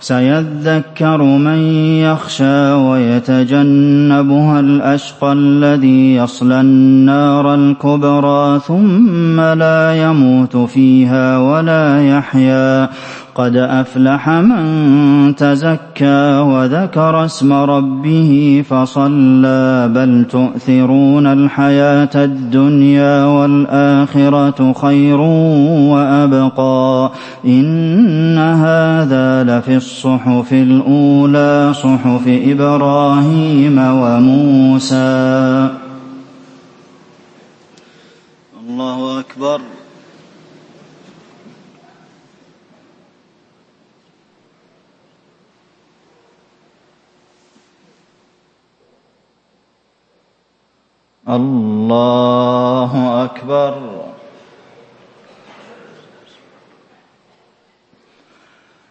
سيذكر من يخشى ويتجنبها الأشقى الذي يصلى النار الكبرى ثم لا يموت فيها ولا يحيا قد أفلح من تزكى وذكر اسم ربه فصلى بل تؤثرون الحياة الدنيا والآخرة خير وأبقى إن هذا لفي الصحف الأولى صحف إبراهيم وموسى. الله أكبر. الله أكبر.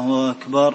الله أكبر.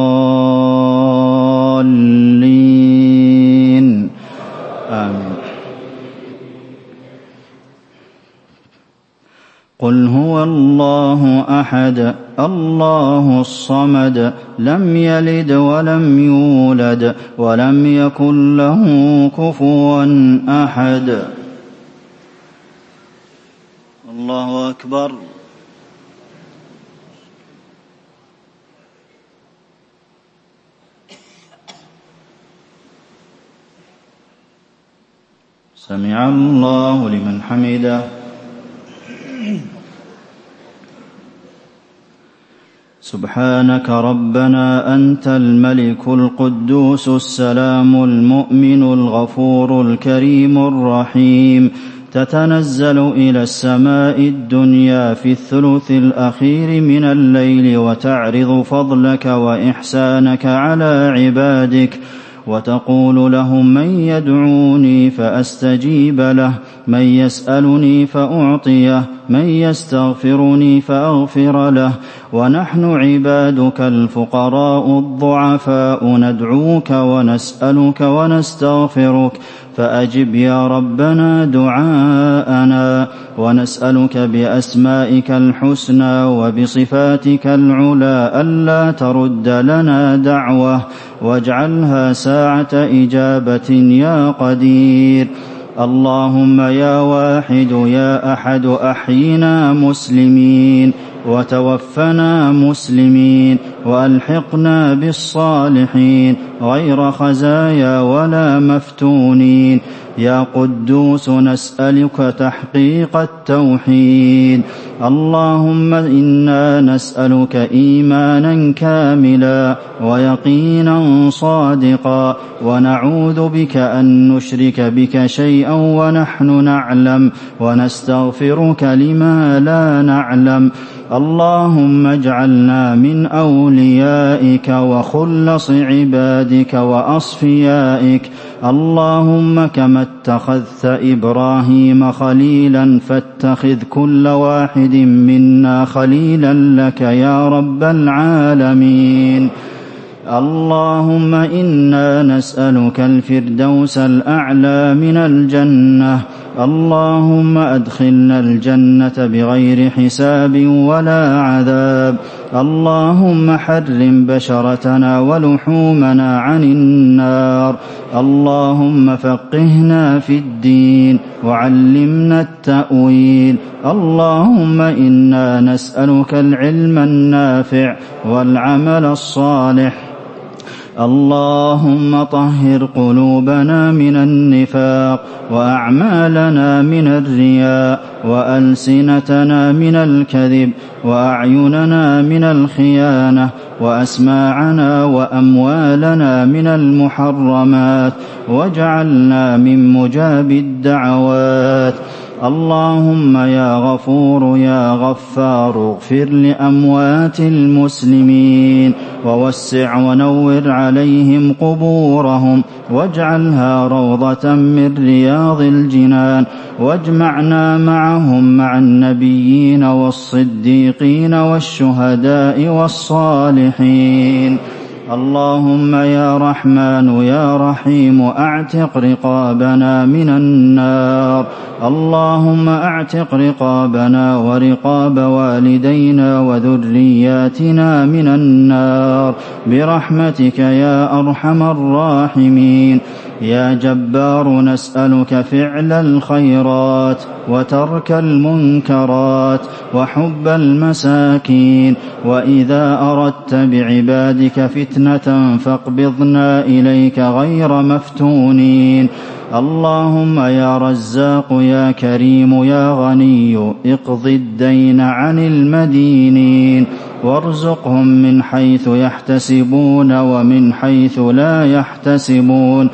قل هو الله احد الله الصمد لم يلد ولم يولد ولم يكن له كفوا احد. الله أكبر. سمع الله لمن حمده. سبحانك ربنا أنت الملك القدوس السلام المؤمن الغفور الكريم الرحيم تتنزل إلى السماء الدنيا في الثلث الأخير من الليل وتعرض فضلك وإحسانك على عبادك وتقول لهم من يدعوني فأستجيب له من يسألني فأعطيه من يستغفرني فأغفر له. ونحن عبادك الفقراء الضعفاء ندعوك ونسألك ونستغفرك. فأجب يا ربنا دعاءنا. ونسألك بأسمائك الحسنى وبصفاتك العلى ألا ترد لنا دعوة. واجعلها ساعة إجابة يا قدير. اللهم يا واحد يا أحد أحينا مسلمين وتوفنا مسلمين وألحقنا بالصالحين غير خزايا ولا مفتونين يا قدوس نسألك تحقيق التوحيد اللهم إنا نسألك إيمانا كاملا ويقينا صادقا ونعوذ بك أن نشرك بك شيئا ونحن نعلم ونستغفرك لما لا نعلم. اللهم اجعلنا من أوليائك وخلص عبادك وأصفيائك. اللهم كما اتخذت إبراهيم خليلا فاتخذ كل واحد منا خليلا لك يا رب العالمين. اللهم إنا نسألك الفردوس الأعلى من الجنة. اللهم أدخلنا الجنة بغير حساب ولا عذاب. اللهم حرم بشرتنا ولحومنا عن النار. اللهم فقهنا في الدين وعلمنا التأويل. اللهم إنا نسألك العلم النافع والعمل الصالح. اللهم طهر قلوبنا من النفاق وأعمالنا من الرياء وألسنتنا من الكذب وأعيننا من الخيانة وأسماعنا وأموالنا من المحرمات واجعلنا من مجاب الدعوات اللهم يا غفور يا غفار اغفر لأموات المسلمين ووسع ونور عليهم قبورهم واجعلها روضة من رياض الجنان واجمعنا معهم مع النبيين والصديقين والشهداء والصالحين. اللهم يا رحمن يا رحيم أعتق رقابنا من النار. اللهم أعتق رقابنا ورقاب والدينا وذرياتنا من النار. برحمتك يا أرحم الراحمين. يا جبار نسألك فعل الخيرات وترك المنكرات وحب المساكين. وإذا أردت بعبادك فتنة فاقبضنا إليك غير مفتونين. اللهم يا رزاق يا كريم يا غني اقض الدين عن المدينين. وارزقهم من حيث يحتسبون ومن حيث لا يحتسبون.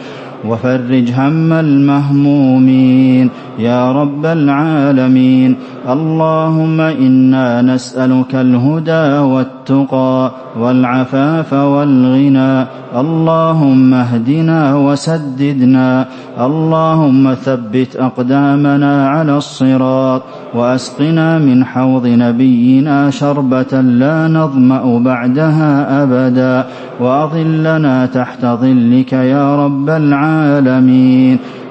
وفرج هم المهمومين. يا رب العالمين. اللهم إنا نسألك الهدى والتقى والعفاف والغنى. اللهم اهدنا وسددنا. اللهم ثبت أقدامنا على الصراط وأسقنا من حوض نبينا شربة لا نظمأ بعدها أبدا. وأظلنا تحت ظلك يا رب العالمين.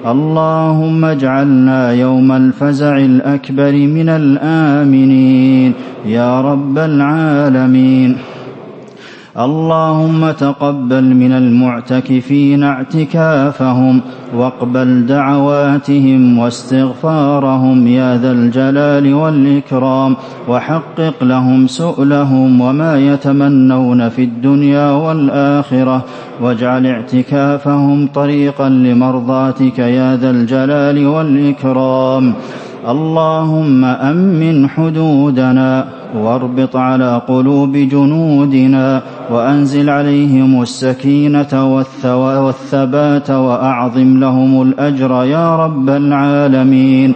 اللهم اجعلنا يوم الفزع الأكبر من الآمنين. يا رب العالمين. اللهم تقبل من المعتكفين اعتكافهم واقبل دعواتهم واستغفارهم يا ذا الجلال والإكرام وحقق لهم سؤلهم وما يتمنون في الدنيا والآخرة واجعل اعتكافهم طريقا لمرضاتك يا ذا الجلال والإكرام. اللهم أمن حدودنا واربط على قلوب جنودنا وأنزل عليهم السكينة والثبات وأعظم لهم الأجر يا رب العالمين.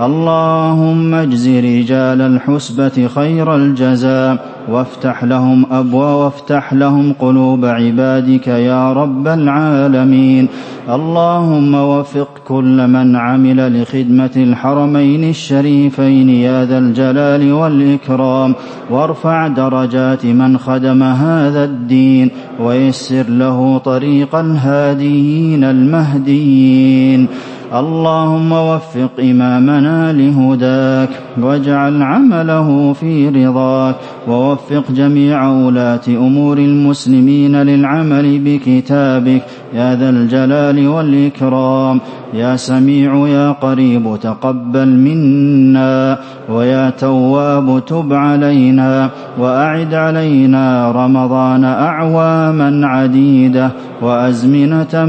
اللهم اجز رجال الحسبة خير الجزاء وافتح لهم أبواب وافتح لهم قلوب عبادك يا رب العالمين. اللهم وفق كل من عمل لخدمة الحرمين الشريفين يا ذا الجلال والإكرام. وارفع درجات من خدم هذا الدين ويسر له طريق الهاديين المهديين. اللهم وفق إمامنا لهداك واجعل عمله في رضاك ووفق جميع ولاة أمور المسلمين للعمل بكتابك. يا ذا الجلال والإكرام يا سميع يا قريب تقبل منا ويا تواب تب علينا وأعد علينا رمضان أعواما عديدة وأزمنة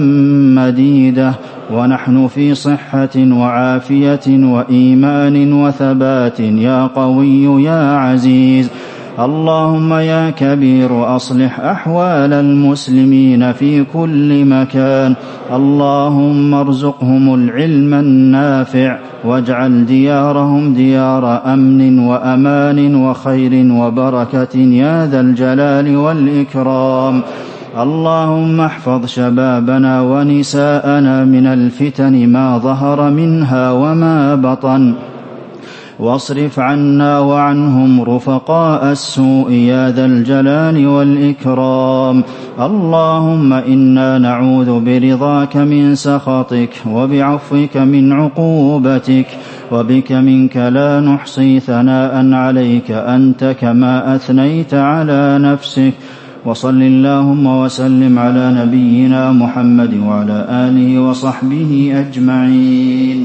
مديدة. ونحن في صحة وعافية وإيمان وثبات. يا قوي يا عزيز اللهم يا كبير أصلح أحوال المسلمين في كل مكان. اللهم ارزقهم العلم النافع واجعل ديارهم ديار أمن وأمان وخير وبركة. يا ذا الجلال والإكرام. اللهم احفظ شبابنا ونساءنا من الفتن ما ظهر منها وما بطن. واصرف عنا وعنهم رفقاء السوء يا ذا الجلال والإكرام. اللهم إنا نعوذ برضاك من سخطك وبعفوك من عقوبتك وبك منك لا نحصي ثناء عليك أنت كما أثنيت على نفسك. وصل اللهم وسلم على نبينا محمد وعلى آله وصحبه أجمعين.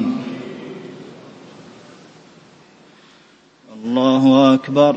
الله أكبر.